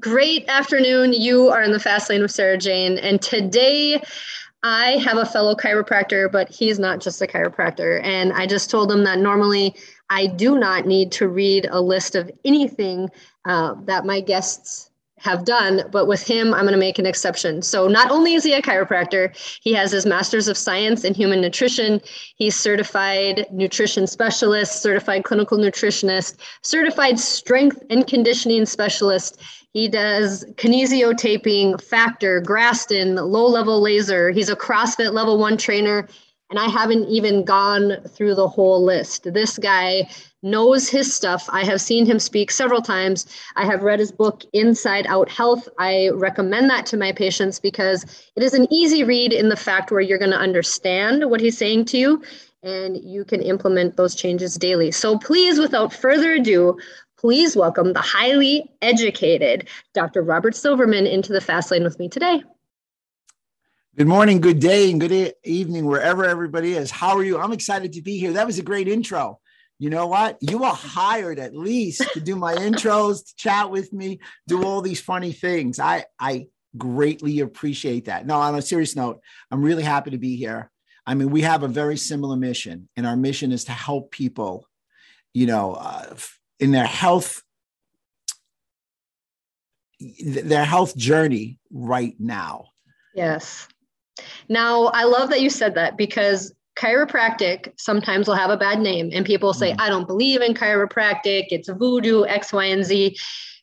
Great afternoon. You are in the fast lane with Sarah Jane. And today I have a fellow chiropractor, but he's not just a chiropractor. And I just told him that normally I do not need to read a list of anything uh, that my guests have done, but with him, I'm going to make an exception. So, not only is he a chiropractor, he has his master's of science in human nutrition. He's certified nutrition specialist, certified clinical nutritionist, certified strength and conditioning specialist. He does kinesio taping, FAKTR, Graston, low level laser. He's a CrossFit level one trainer. And I haven't even gone through the whole list. This guy knows his stuff. I have seen him speak several times. I have read his book, Inside Out Health. I recommend that to my patients because it is an easy read in the fact where you're going to understand what he's saying to you and you can implement those changes daily. So please, without further ado, please welcome the highly educated Dr. Robert Silverman into the fast lane with me today. Good morning, good day, and good evening, wherever everybody is. How are you? I'm excited to be here. That was a great intro you know what? You were hired at least to do my intros, to chat with me, do all these funny things. I I greatly appreciate that. No, on a serious note, I'm really happy to be here. I mean, we have a very similar mission, and our mission is to help people, you know, uh, in their health their health journey right now. Yes. Now, I love that you said that because chiropractic sometimes will have a bad name and people say mm. i don't believe in chiropractic it's voodoo x y and z.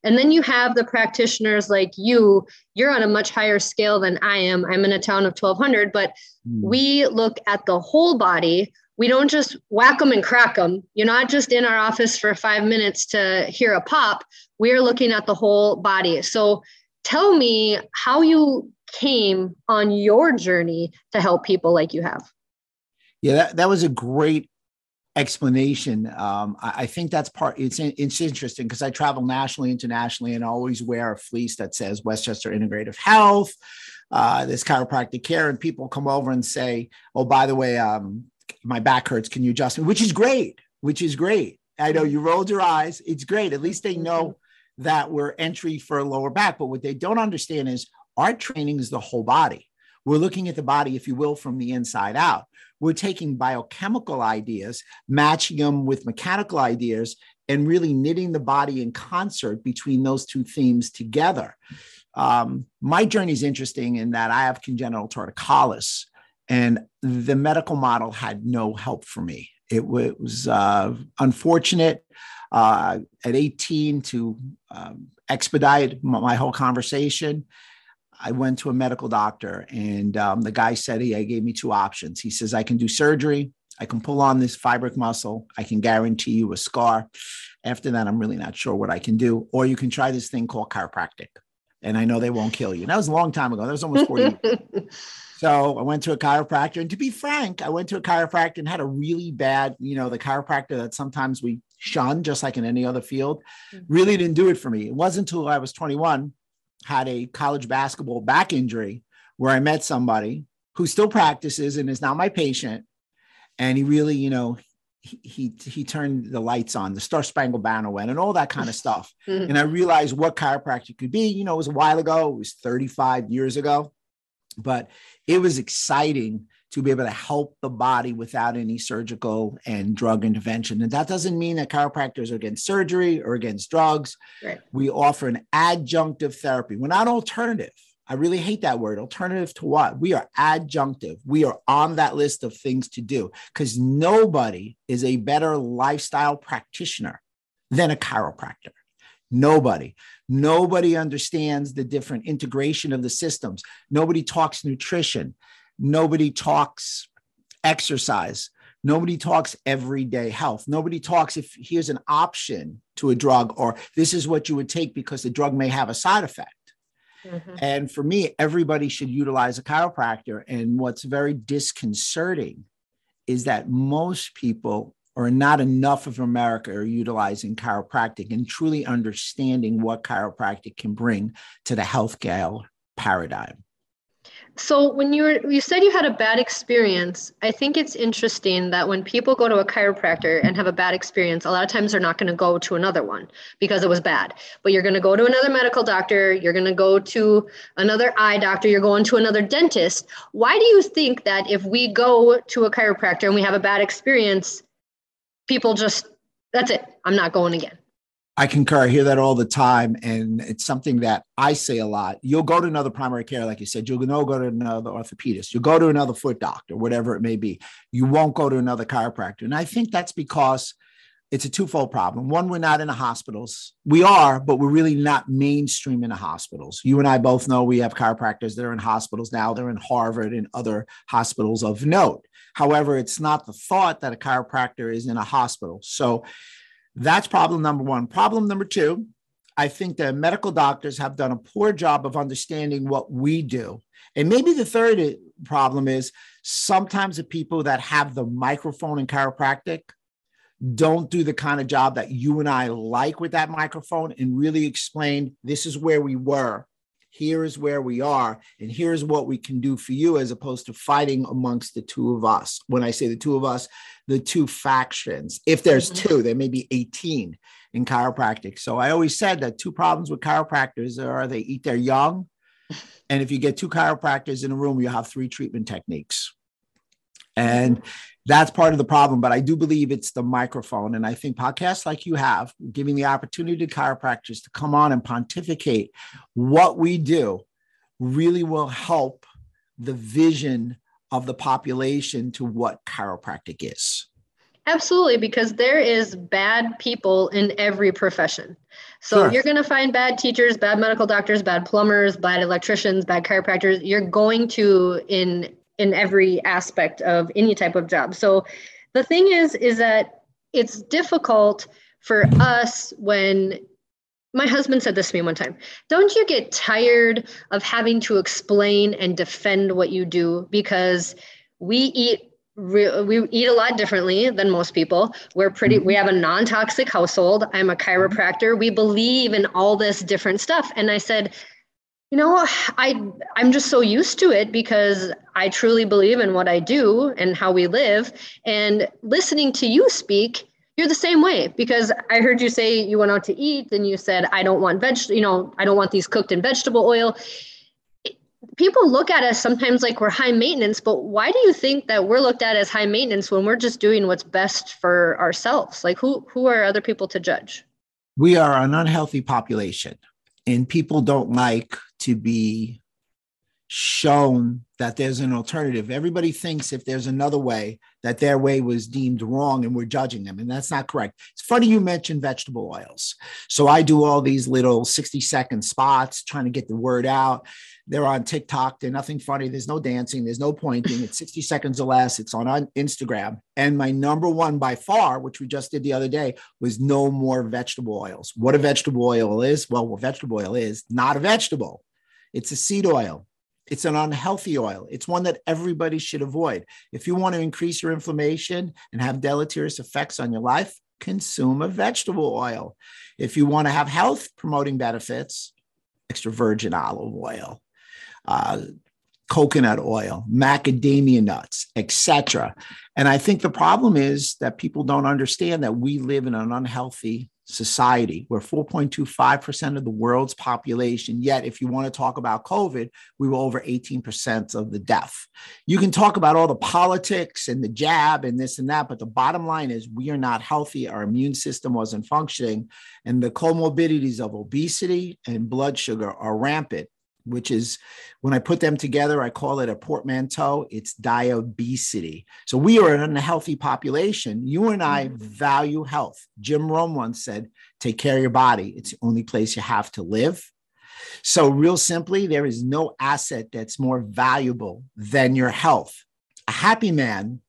And then you have the practitioners like you you're on a much higher scale than i am. I'm in a town of 1200 but mm. we look at the whole body. We don't just whack them and crack them you're not just in our office for five minutes to hear a pop. We're looking at the whole body. So tell me how you came on your journey to help people like you have yeah, that, that was a great explanation. Um, I, I, think that's part. It's it's interesting because I travel nationally, internationally, and I always wear a fleece that says Westchester Integrative Health. Uh, this chiropractic care, and people come over and say, "Oh, by the way, um, my back hurts. Can you adjust me?" Which is great. Which is great. I know you rolled your eyes. It's great. At least they know that we're entry for a lower back. But what they don't understand is our training is the whole body. We're looking at the body, if you will, from the inside out. We're taking biochemical ideas, matching them with mechanical ideas, and really knitting the body in concert between those two themes together. Um, my journey is interesting in that I have congenital torticollis, and the medical model had no help for me. It was uh, unfortunate uh, at 18 to um, expedite my whole conversation. I went to a medical doctor, and um, the guy said he gave me two options. He says I can do surgery, I can pull on this fibric muscle, I can guarantee you a scar. After that, I'm really not sure what I can do. Or you can try this thing called chiropractic, and I know they won't kill you. And that was a long time ago. That was almost 40 years. So I went to a chiropractor, and to be frank, I went to a chiropractor and had a really bad, you know, the chiropractor that sometimes we shun, just like in any other field, mm-hmm. really didn't do it for me. It wasn't until I was 21 had a college basketball back injury where I met somebody who still practices and is now my patient. And he really, you know, he, he, he turned the lights on, the Star Spangled Banner went, and all that kind of stuff. Mm-hmm. And I realized what chiropractic could be. You know, it was a while ago, it was 35 years ago, but it was exciting to be able to help the body without any surgical and drug intervention. And that doesn't mean that chiropractors are against surgery or against drugs. Right. We offer an adjunctive therapy. We're not alternative. I really hate that word. Alternative to what? We are adjunctive. We are on that list of things to do because nobody is a better lifestyle practitioner than a chiropractor. Nobody. Nobody understands the different integration of the systems. Nobody talks nutrition. Nobody talks exercise. Nobody talks everyday health. Nobody talks if here's an option to a drug or this is what you would take because the drug may have a side effect. Mm-hmm. And for me, everybody should utilize a chiropractor. And what's very disconcerting is that most people or not enough of America are utilizing chiropractic and truly understanding what chiropractic can bring to the healthcare paradigm. So when you were you said you had a bad experience, I think it's interesting that when people go to a chiropractor and have a bad experience, a lot of times they're not going to go to another one because it was bad. But you're going to go to another medical doctor, you're going to go to another eye doctor, you're going to another dentist. Why do you think that if we go to a chiropractor and we have a bad experience, people just that's it. I'm not going again. I concur. I hear that all the time. And it's something that I say a lot. You'll go to another primary care, like you said, you'll go to another orthopedist, you'll go to another foot doctor, whatever it may be. You won't go to another chiropractor. And I think that's because it's a twofold problem. One, we're not in the hospitals. We are, but we're really not mainstream in the hospitals. You and I both know we have chiropractors that are in hospitals now. They're in Harvard and other hospitals of note. However, it's not the thought that a chiropractor is in a hospital. So that's problem number one. Problem number two, I think that medical doctors have done a poor job of understanding what we do. And maybe the third problem is sometimes the people that have the microphone in chiropractic don't do the kind of job that you and I like with that microphone and really explain this is where we were here is where we are and here's what we can do for you as opposed to fighting amongst the two of us. When i say the two of us the two factions. If there's mm-hmm. two there may be 18 in chiropractic. So i always said that two problems with chiropractors are they eat their young and if you get two chiropractors in a room you have three treatment techniques and that's part of the problem. But I do believe it's the microphone. And I think podcasts like you have, giving the opportunity to chiropractors to come on and pontificate what we do, really will help the vision of the population to what chiropractic is. Absolutely, because there is bad people in every profession. So sure. you're going to find bad teachers, bad medical doctors, bad plumbers, bad electricians, bad chiropractors. You're going to in in every aspect of any type of job. So the thing is, is that it's difficult for us when my husband said this to me one time don't you get tired of having to explain and defend what you do? Because we eat we eat a lot differently than most people. We're pretty we mm-hmm. have a non-toxic household. I'm a chiropractor. We believe in all this different stuff. And i said you know, I I'm just so used to it because I truly believe in what I do and how we live. And listening to you speak, you're the same way because I heard you say you went out to eat and you said I don't want veg, you know, I don't want these cooked in vegetable oil. People look at us sometimes like we're high maintenance, but why do you think that we're looked at as high maintenance when we're just doing what's best for ourselves? Like who who are other people to judge? We are an unhealthy population and people don't like to be shown that there's an alternative. Everybody thinks if there's another way, that their way was deemed wrong and we're judging them. And that's not correct. It's funny you mentioned vegetable oils. So I do all these little 60 second spots trying to get the word out. They're on TikTok. They're nothing funny. There's no dancing. There's no pointing. It's 60 seconds or less. It's on, on Instagram. And my number one by far, which we just did the other day, was no more vegetable oils. What a vegetable oil is? Well, what vegetable oil is not a vegetable. It's a seed oil. It's an unhealthy oil. It's one that everybody should avoid. If you want to increase your inflammation and have deleterious effects on your life, consume a vegetable oil. If you want to have health promoting benefits, extra virgin olive oil, uh, coconut oil, macadamia nuts, etc. And I think the problem is that people don't understand that we live in an unhealthy society. We're 4.25% of the world's population. Yet, if you want to talk about COVID, we were over 18% of the death. You can talk about all the politics and the jab and this and that, but the bottom line is we are not healthy. Our immune system wasn't functioning. And the comorbidities of obesity and blood sugar are rampant which is when I put them together, I call it a portmanteau. It's diabesity. So we are an unhealthy population. You and I mm-hmm. value health. Jim Rohn once said, take care of your body. It's the only place you have to live. So, real simply, there is no asset that's more valuable than your health. A happy man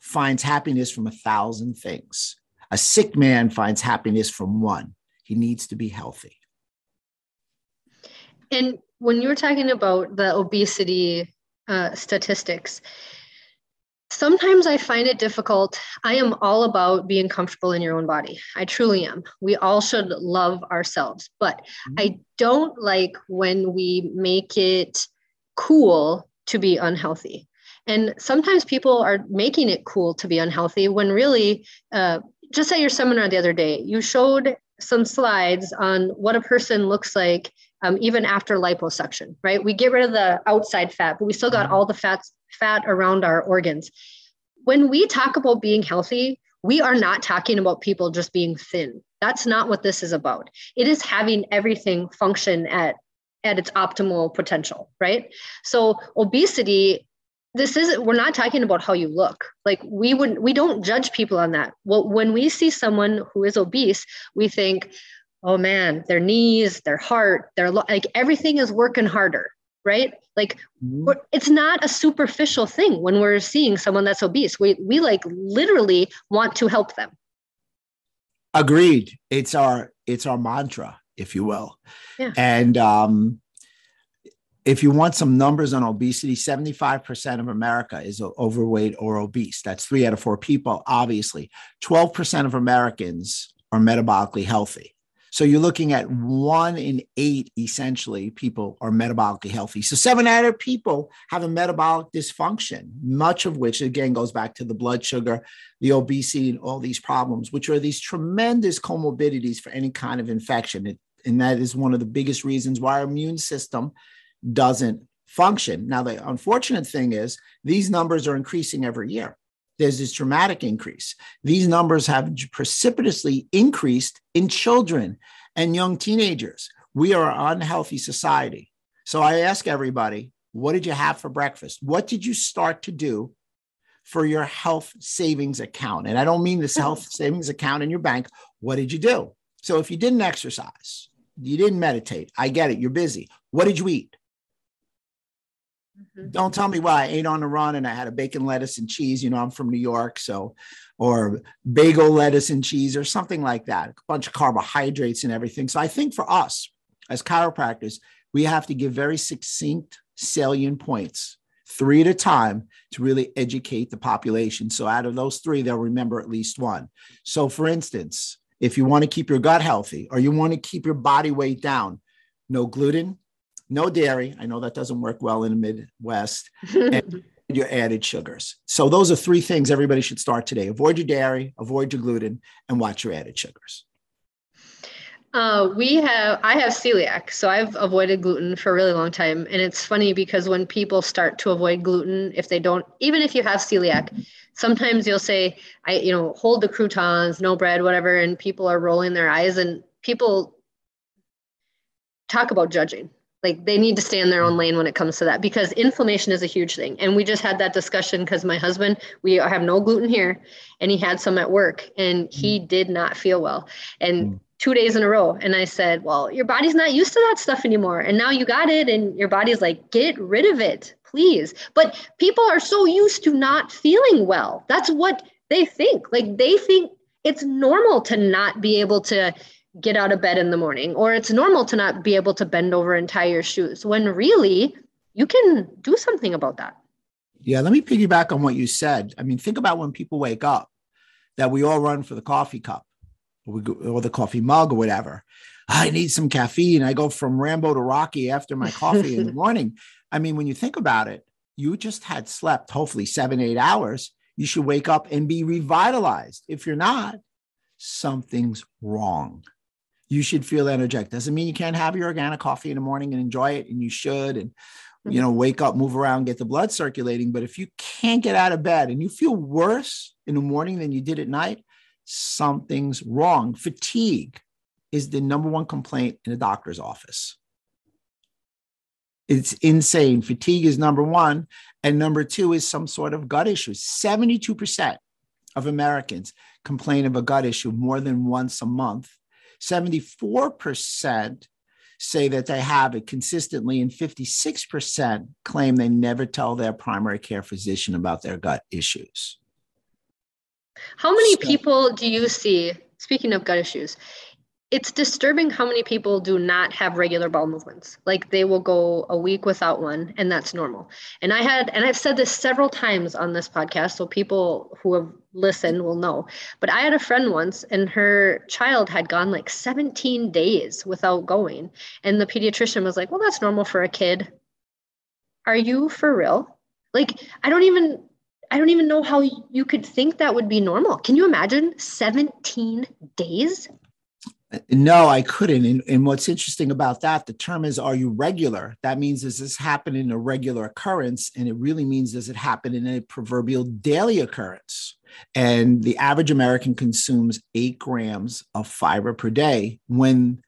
finds happiness from a thousand things. A sick man finds happiness from one. He needs to be healthy. And when you were talking about the obesity uh, statistics, sometimes I find it difficult. I am all about being comfortable in your own body. I truly am. We all should love ourselves, but mm-hmm. I don't like when we make it cool to be unhealthy. And sometimes people are making it cool to be unhealthy when really, uh, just at your seminar the other day, you showed some slides on what a person looks like um, even after liposuction, right? We get rid of the outside fat, but we still got mm-hmm. all the fats, fat around our organs. When we talk about being healthy, we are not talking about people just being thin. That's not what this is about. It is having everything function at at its optimal potential, right? So obesity this is we're not talking about how you look like we wouldn't we don't judge people on that well when we see someone who is obese we think oh man their knees their heart their like everything is working harder right like mm-hmm. it's not a superficial thing when we're seeing someone that's obese we we like literally want to help them agreed it's our it's our mantra if you will yeah. and um if you want some numbers on obesity, 75% of America is overweight or obese. That's three out of four people, obviously. 12% of Americans are metabolically healthy. So you're looking at one in eight, essentially, people are metabolically healthy. So seven out of people have a metabolic dysfunction, much of which, again, goes back to the blood sugar, the obesity, and all these problems, which are these tremendous comorbidities for any kind of infection. It, and that is one of the biggest reasons why our immune system doesn't function. Now, the unfortunate thing is these numbers are increasing every year. There's this dramatic increase. These numbers have precipitously increased in children and young teenagers. We are an unhealthy society. So I ask everybody, what did you have for breakfast? What did you start to do for your health savings account? And I don't mean this health savings account in your bank. What did you do? So if you didn't exercise, you didn't meditate, I get it, you're busy. What did you eat? Mm-hmm. Don't tell me why I ate on the run and I had a bacon, lettuce, and cheese. You know, I'm from New York, so or bagel, lettuce, and cheese, or something like that. A bunch of carbohydrates and everything. So I think for us as chiropractors, we have to give very succinct, salient points, three at a time, to really educate the population. So out of those three, they'll remember at least one. So, for instance, if you want to keep your gut healthy or you want to keep your body weight down, no gluten, no dairy. I know that doesn't work well in the Midwest. and your added sugars. So those are three things everybody should start today. Avoid your dairy, avoid your gluten, and watch your added sugars. Uh, we have I have celiac, so I've avoided gluten for a really long time. And it's funny because when people start to avoid gluten, if they don't, even if you have celiac, sometimes you'll say, I, you know, hold the croutons, no bread, whatever, and people are rolling their eyes and people talk about judging like they need to stay in their own lane when it comes to that because inflammation is a huge thing. And we just had that discussion because my husband we have no gluten here and he had some at work and he mm. did not feel well. And mm. two days in a row and i said well your body's not used to that stuff anymore and now you got it and your body's like get rid of it please but people are so used to not feeling well. That's what they think. Like they think it's normal to not be able to get out of bed in the morning, or it's normal to not be able to bend over and tie your shoes when really you can do something about that. Yeah, let me piggyback on what you said. I mean, think about when people wake up that we all run for the coffee cup or, go, or the coffee mug or whatever. I need some caffeine. I go from Rambo to Rocky after my coffee in the morning. I mean, when you think about it, you just had slept hopefully seven, eight hours. You should wake up and be revitalized. If you're not, something's wrong you should feel energetic. Doesn't mean you can't have your organic coffee in the morning and enjoy it, and you should. And you mm-hmm. know, wake up, move around, get the blood circulating. But if you can't get out of bed and you feel worse in the morning than you did at night, something's wrong. Fatigue is the number one complaint in a doctor's office. It's insane. Fatigue is number one. And number two is some sort of gut issue. 72% of Americans complain of a gut issue more than once a month. 74% say that they have it consistently, and 56% claim they never tell their primary care physician about their gut issues. How many so, people do you see, speaking of gut issues, it's disturbing how many people do not have regular bowel movements. Like they will go a week without one, and that's normal. And I had, and I've said this several times on this podcast, so people who have listened will know. But I had a friend once, and her child had gone like 17 days without going. And the pediatrician was like, Well, that's normal for a kid. are you for real? Like, I don't even I don't even know how you could think that would be normal. Can you imagine 17 days? No, I couldn't. And, and, what's interesting about that, the term is are you regular? That means does this happen in a regular occurrence? And it really means does it happen in a proverbial daily occurrence? And the average American consumes eight grams of fiber per day when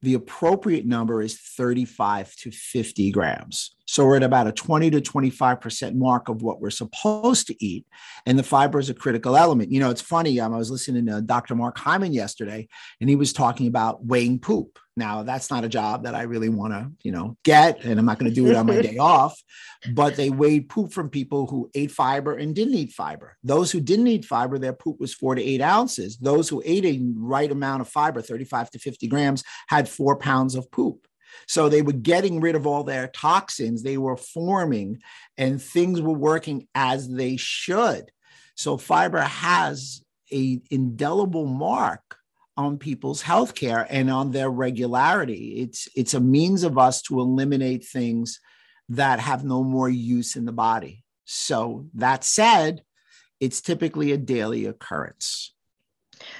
the appropriate number is 35 to 50 grams. So we're at about a 20 to 25% mark of what we're supposed to eat. And the fiber is a critical element. You know, it's funny. Um, I was listening to Dr. Mark Hyman yesterday, and he was talking about weighing poop. Now, that's not a job that I really want to, you know, get, and I'm not going to do it on my day off. But they weighed poop from people who ate fiber and didn't eat fiber. Those who didn't eat fiber, their poop was four to eight ounces. Those who ate a right amount of fiber, 35 to 50 grams, had four pounds of poop. So they were getting rid of all their toxins, they were forming, and things were working as they should. So fiber has a indelible mark on people's healthcare and on their regularity. It's it's a means of us to eliminate things that have no more use in the body. So that said, it's typically a daily occurrence.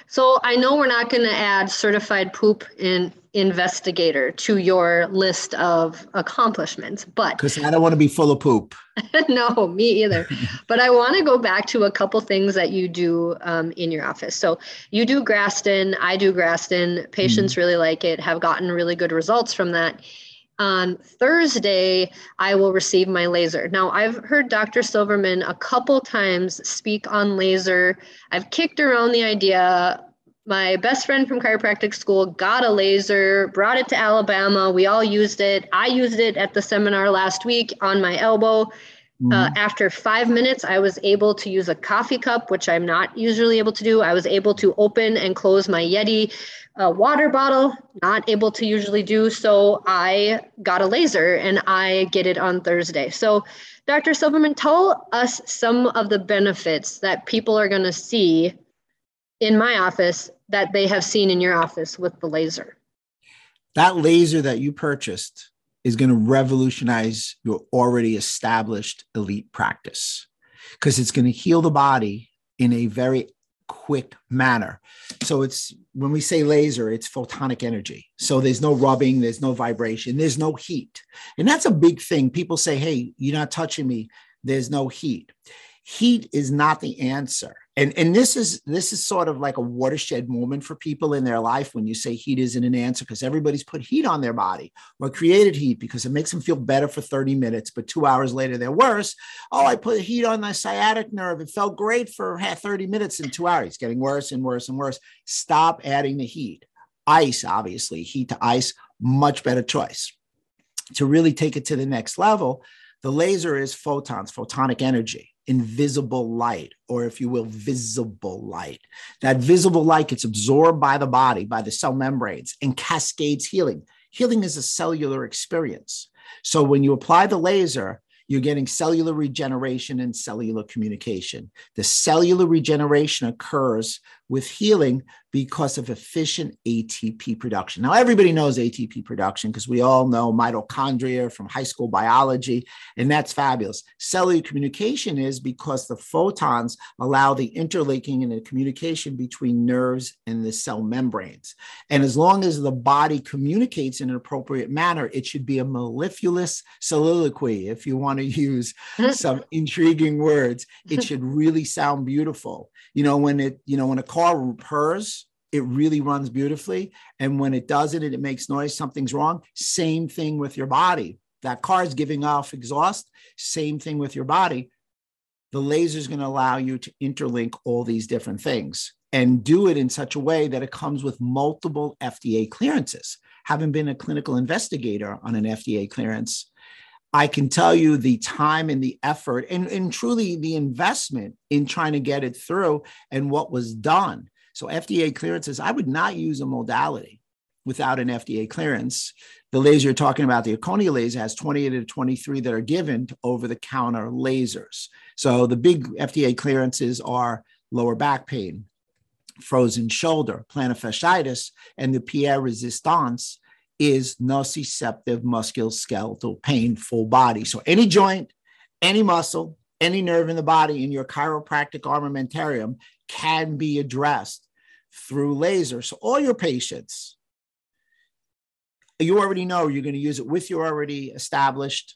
So I know we're not going to add certified poop in investigator to your list of accomplishments, but because I don't want to be full of poop. no, me either. but I want to go back to a couple things that you do um, in your office. So you do Graston, I do Graston. Patients mm really like it, have gotten really good results from that on Thursday, I will receive my laser. Now, I've heard Dr. Silverman a couple times speak on laser. I've kicked around the idea. My best friend from chiropractic school got a laser, brought it to Alabama. We all used it. I used it at the seminar last week on my elbow. Uh, mm-hmm. After five minutes, I was able to use a coffee cup, which I'm not usually able to do. I was able to open and close my Yeti uh, water bottle, not able to usually do. So I got a laser and I get it on Thursday. So, Dr. Silverman, tell us some of the benefits that people are going to see in my office that they have seen in your office with the laser. That laser that you purchased is going to revolutionize your already established elite practice because it's going to heal the body in a very quick manner. So it's when we say laser, it's photonic energy. So there's no rubbing, there's no vibration, there's no heat. And that's a big thing. People say, hey, you're not touching me, there's no heat. Heat is not the answer and and this is this is sort of like a watershed moment for people in their life when you say heat isn't an answer because everybody's put heat on their body or created heat because it makes them feel better for 30 minutes but two hours later they're worse. Oh i put heat on my sciatic nerve. It felt great for 30 minutes in two hours. It's getting worse and worse and worse. Stop adding the heat. Ice obviously heat to ice much better choice. To really take it to the next level the laser is photons photonic energy invisible light, or if you will, visible light. That visible light gets absorbed by the body, by the cell membranes, and cascades healing. Healing is a cellular experience. So when you apply the laser, you're getting cellular regeneration and cellular communication. The cellular regeneration occurs with healing because of efficient ATP production. Now, everybody knows ATP production because we all know mitochondria from high school biology, and that's fabulous. Cellular communication is because the photons allow the interlinking and the communication between nerves and the cell membranes. And as long as the body communicates in an appropriate manner, it should be a mellifluous soliloquy, if you want to use some intriguing words. It should really sound beautiful. You know, when it, you know, when a car purrs, it really runs beautifully. And when it doesn't and it makes noise, something's wrong. Same thing with your body. That car is giving off exhaust. Same thing with your body. The laser is going to allow you to interlink all these different things and do it in such a way that it comes with multiple FDA clearances. Having been a clinical investigator on an FDA clearance, I can tell you the time and the effort and, and truly the investment in trying to get it through and what was done. So, FDA clearances, I would not use a modality without an FDA clearance. The laser you're talking about, the Erchonia laser, has 28 to 23 that are given over the counter lasers. So, the big FDA clearances are lower back pain, frozen shoulder, plantar fasciitis, and the Pierre resistance is nociceptive musculoskeletal pain, full body. So any joint, any muscle, any nerve in the body in your chiropractic armamentarium can be addressed through laser. So all your patients, you already know you're going to use it with your already established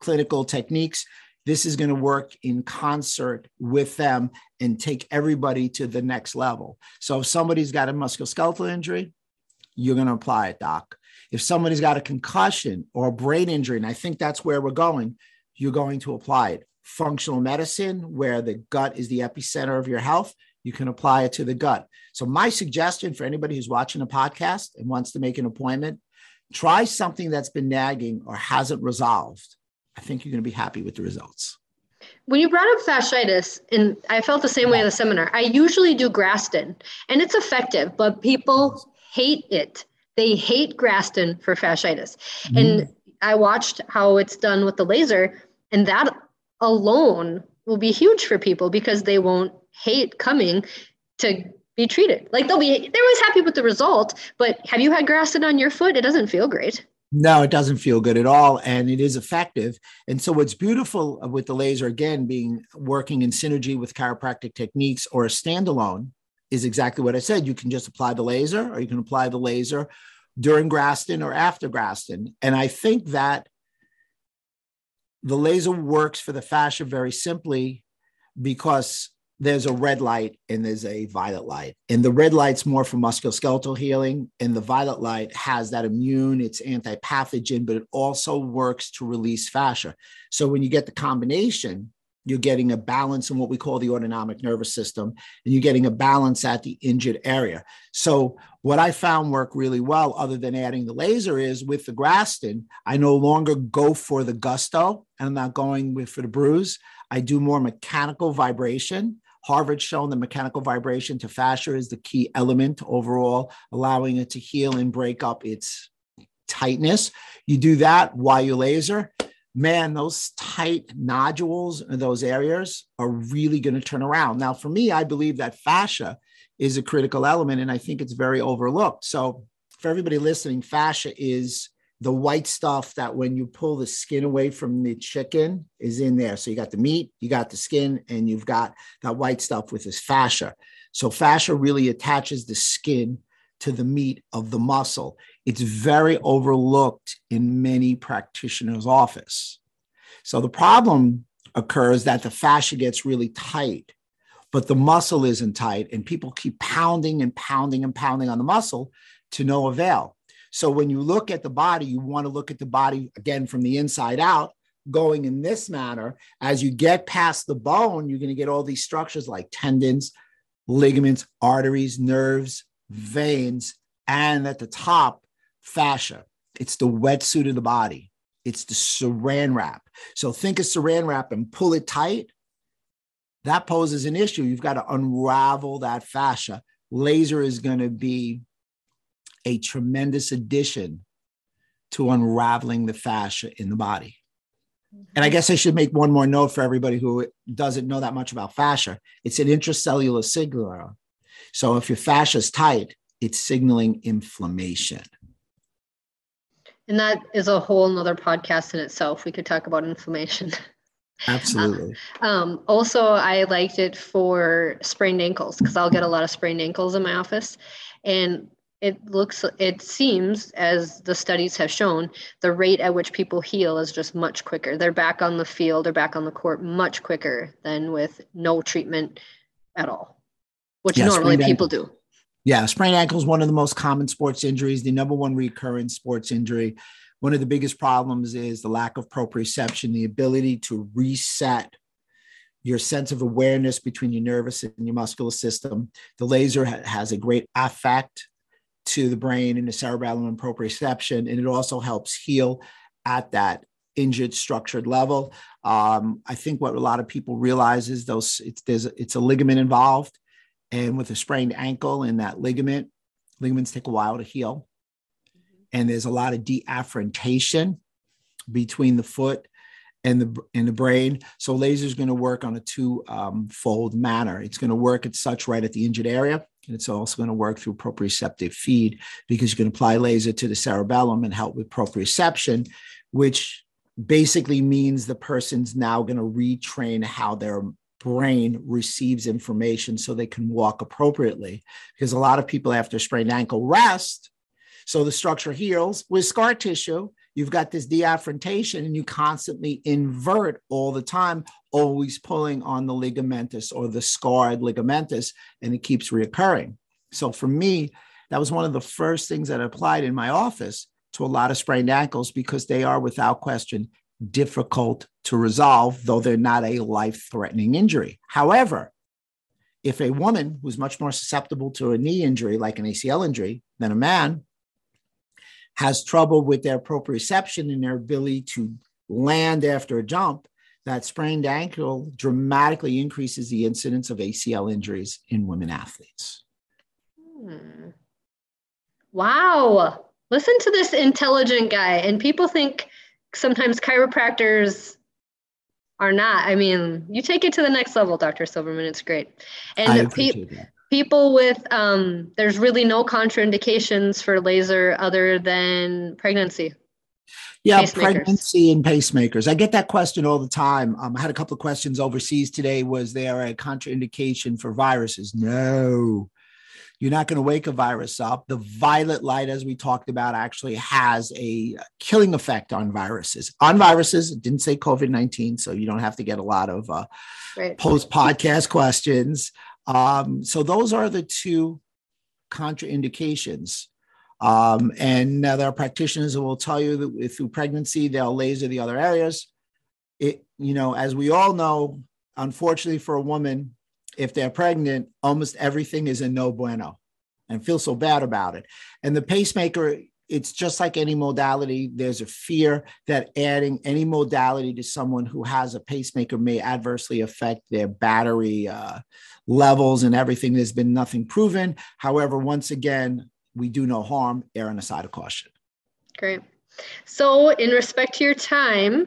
clinical techniques. This is going to work in concert with them and take everybody to the next level. So if somebody's got a musculoskeletal injury, you're going to apply it, doc. If somebody's got a concussion or a brain injury, and I think that's where we're going, you're going to apply it. Functional medicine, where the gut is the epicenter of your health, you can apply it to the gut. So, my suggestion for anybody who's watching a podcast and wants to make an appointment, try something that's been nagging or hasn't resolved. I think you're going to be happy with the results. When you brought up fasciitis, and I felt the same way at the seminar, I usually do Graston and it's effective, but people hate it. They hate Graston for fasciitis. Mm. And I watched how it's done with the laser, and that alone will be huge for people because they won't hate coming to be treated. Like they'll be they're always happy with the result, but have you had Graston on your foot? It doesn't feel great. No, it doesn't feel good at all, and it is effective. And so, what's beautiful with the laser again being working in synergy with chiropractic techniques or a standalone is exactly what I said. You can just apply the laser, or you can apply the laser during Graston or after Graston. And I think that the laser works for the fascia very simply because there's a red light and there's a violet light. And the red light's more for musculoskeletal healing, and the violet light has that immune, it's anti-pathogen, but it also works to release fascia. So when you get the combination, you're getting a balance in what we call the autonomic nervous system, and you're getting a balance at the injured area. So, what I found work really well, other than adding the laser, is with the Graston, I no longer go for the gusto, and I'm not going with for the bruise. I do more mechanical vibration. Harvard's shown that mechanical vibration to fascia is the key element overall, allowing it to heal and break up its tightness. You do that while you laser, man, those tight nodules in those areas are really going to turn around. Now, for me, I believe that fascia is a critical element, and I think it's very overlooked. So, for everybody listening, fascia is the white stuff that when you pull the skin away from the chicken is in there. So you got the meat, you got the skin, and you've got that white stuff with this fascia. So fascia really attaches the skin to the meat of the muscle. It's very overlooked in many practitioners' office. So the problem occurs that the fascia gets really tight, but the muscle isn't tight, and people keep pounding and pounding and pounding on the muscle to no avail. So when you look at the body, you want to look at the body again from the inside out, going in this manner. As you get past the bone, you're going to get all these structures like tendons, ligaments, arteries, nerves, veins, and at the top, fascia. It's the wetsuit of the body. It's the saran wrap. So think of saran wrap and pull it tight. That poses an issue. You've got to unravel that fascia. Laser is going to be a tremendous addition to unraveling the fascia in the body. And I guess I should make one more note for everybody who doesn't know that much about fascia. It's an intracellular signaler. So if your fascia is tight, it's signaling inflammation. And that is a whole nother podcast in itself. We could talk about inflammation. Absolutely. um, also, I liked it for sprained ankles because I'll get a lot of sprained ankles in my office. And it looks, it seems, as the studies have shown, the rate at which people heal is just much quicker. They're back on the field, they're back on the court much quicker than with no treatment at all, which yeah, normally people do. Yeah, sprained ankle is one of the most common sports injuries, the number one recurrent sports injury. One of the biggest problems is the lack of proprioception, the ability to reset your sense of awareness between your nervous and your muscular system. The laser ha- has a great effect to the brain and the cerebellum and proprioception, and it also helps heal at that injured structured level. Um, I think what a lot of people realize is those it's there's it's a ligament involved and with a sprained ankle and that ligament, ligaments take a while to heal. And there's a lot of deafferentation between the foot and the and the brain. So laser is going to work on a two um, fold manner. It's going to work at such right at the injured area, And it's also going to work through proprioceptive feed because you can apply laser to the cerebellum and help with proprioception, which basically means the person's now going to retrain how their brain receives information so they can walk appropriately. Because a lot of people after sprained ankle rest, so the structure heals with scar tissue. You've got this deafferentation and you constantly invert all the time, always pulling on the ligamentous or the scarred ligamentous, and it keeps reoccurring. So for me, that was one of the first things that I applied in my office to a lot of sprained ankles because they are without question difficult to resolve, though they're not a life threatening injury. However, if a woman who's much more susceptible to a knee injury, like an ACL injury, than a man, has trouble with their proprioception and their ability to land after a jump, that sprained ankle dramatically increases the incidence of ACL injuries in women athletes. Hmm. Wow. Listen to this intelligent guy. And people think sometimes chiropractors are not. I mean, you take it to the next level, Dr. Silverman. It's great. And pe- people with um, there's really no contraindications for laser other than pregnancy. Yeah, pregnancy and pacemakers. I get that question all the time. Um, I had a couple of questions overseas today. Was there a contraindication for viruses? No. You're not going to wake a virus up. The violet light, as we talked about, actually has a killing effect on viruses. On viruses, didn't say COVID 19, so you don't have to get a lot of uh, right. post podcast questions. Um, so those are the two contraindications. Um, and now there are practitioners who will tell you that through pregnancy, they'll laser the other areas. It, you know, as we all know, unfortunately for a woman, if they're pregnant, almost everything is a no bueno and feel so bad about it. And the pacemaker, it's just like any modality. There's a fear that adding any modality to someone who has a pacemaker may adversely affect their battery uh, levels and everything. There's been nothing proven. However, once again, we do no harm, err on the side of caution. Great. So, in respect to your time,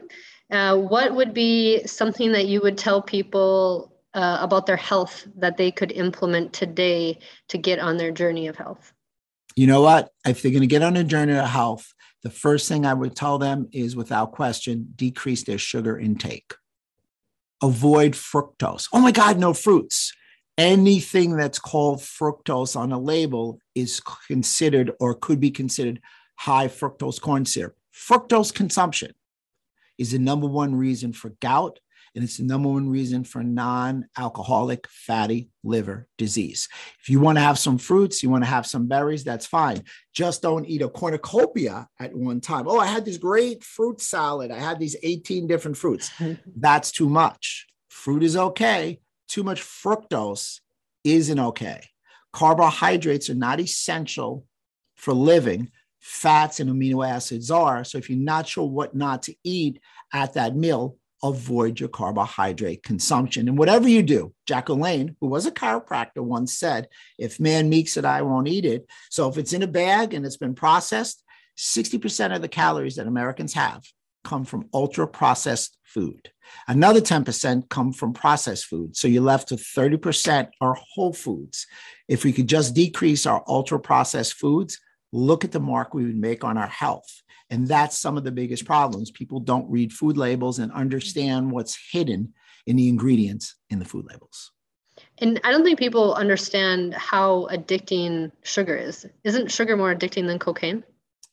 uh, what would be something that you would tell people uh, about their health that they could implement today to get on their journey of health? You know what? If they're going to get on a journey of health, the first thing I would tell them is without question, decrease their sugar intake. Avoid fructose. Oh my God, no fruits. Anything that's called fructose on a label is considered or could be considered high fructose corn syrup. Fructose consumption is the number one reason for gout, and it's the number one reason for non alcoholic fatty liver disease. If you want to have some fruits, you want to have some berries, that's fine. Just don't eat a cornucopia at one time. Oh, I had this great fruit salad. I had these 18 different fruits. That's too much. Fruit is okay. Too much fructose isn't okay. Carbohydrates are not essential for living. Fats and amino acids are. So if you're not sure what not to eat at that meal, avoid your carbohydrate consumption. And whatever you do, Jack LaLanne, who was a chiropractor, once said, if man makes it, I won't eat it. So if it's in a bag and it's been processed, 60% of the calories that Americans have come from ultra processed food. Another 10% come from processed food. So you're left with 30% are whole foods. If we could just decrease our ultra processed foods, look at the mark we would make on our health. And that's some of the biggest problems. People don't read food labels and understand what's hidden in the ingredients in the food labels. And I don't think people understand how addicting sugar is. Isn't sugar more addicting than cocaine?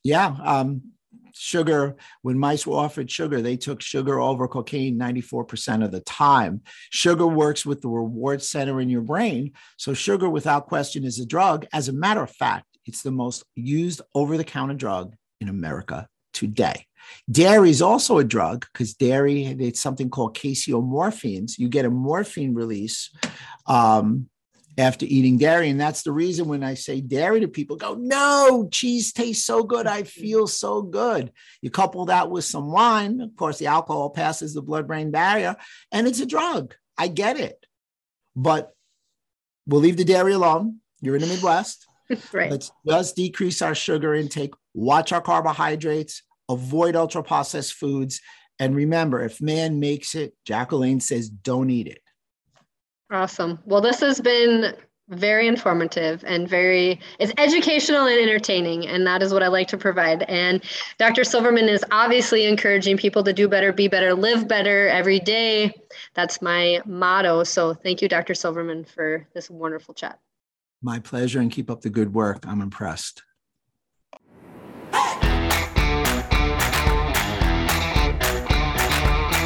Yeah. Um, sugar, when mice were offered sugar, they took sugar over cocaine 94% of the time. Sugar works with the reward center in your brain. So, sugar, without question, is a drug. As a matter of fact, it's the most used over the counter drug in America today. Dairy is also a drug because dairy, it's something called casomorphins. You get a morphine release um, after eating dairy. And that's the reason when I say dairy to people, go, no, cheese tastes so good. I feel so good. You couple that with some wine. Of course, the alcohol passes the blood brain barrier and it's a drug. I get it. But we'll leave the dairy alone. You're in the Midwest. right. Let's just decrease our sugar intake, watch our carbohydrates, avoid ultra processed foods. And remember, if man makes it, Jack LaLanne says, don't eat it. Awesome. Well, this has been very informative and very it's educational and entertaining and that is what i like to provide and dr silverman is obviously encouraging people to do better be better live better every day that's my motto so thank you dr silverman for this wonderful chat my pleasure and keep up the good work i'm impressed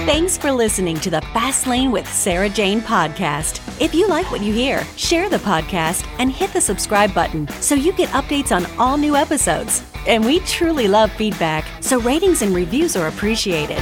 Thanks for listening to the Fast Lane with Sarah Jane podcast. If you like what you hear, share the podcast and hit the subscribe button so you get updates on all new episodes. And we truly love feedback, so ratings and reviews are appreciated.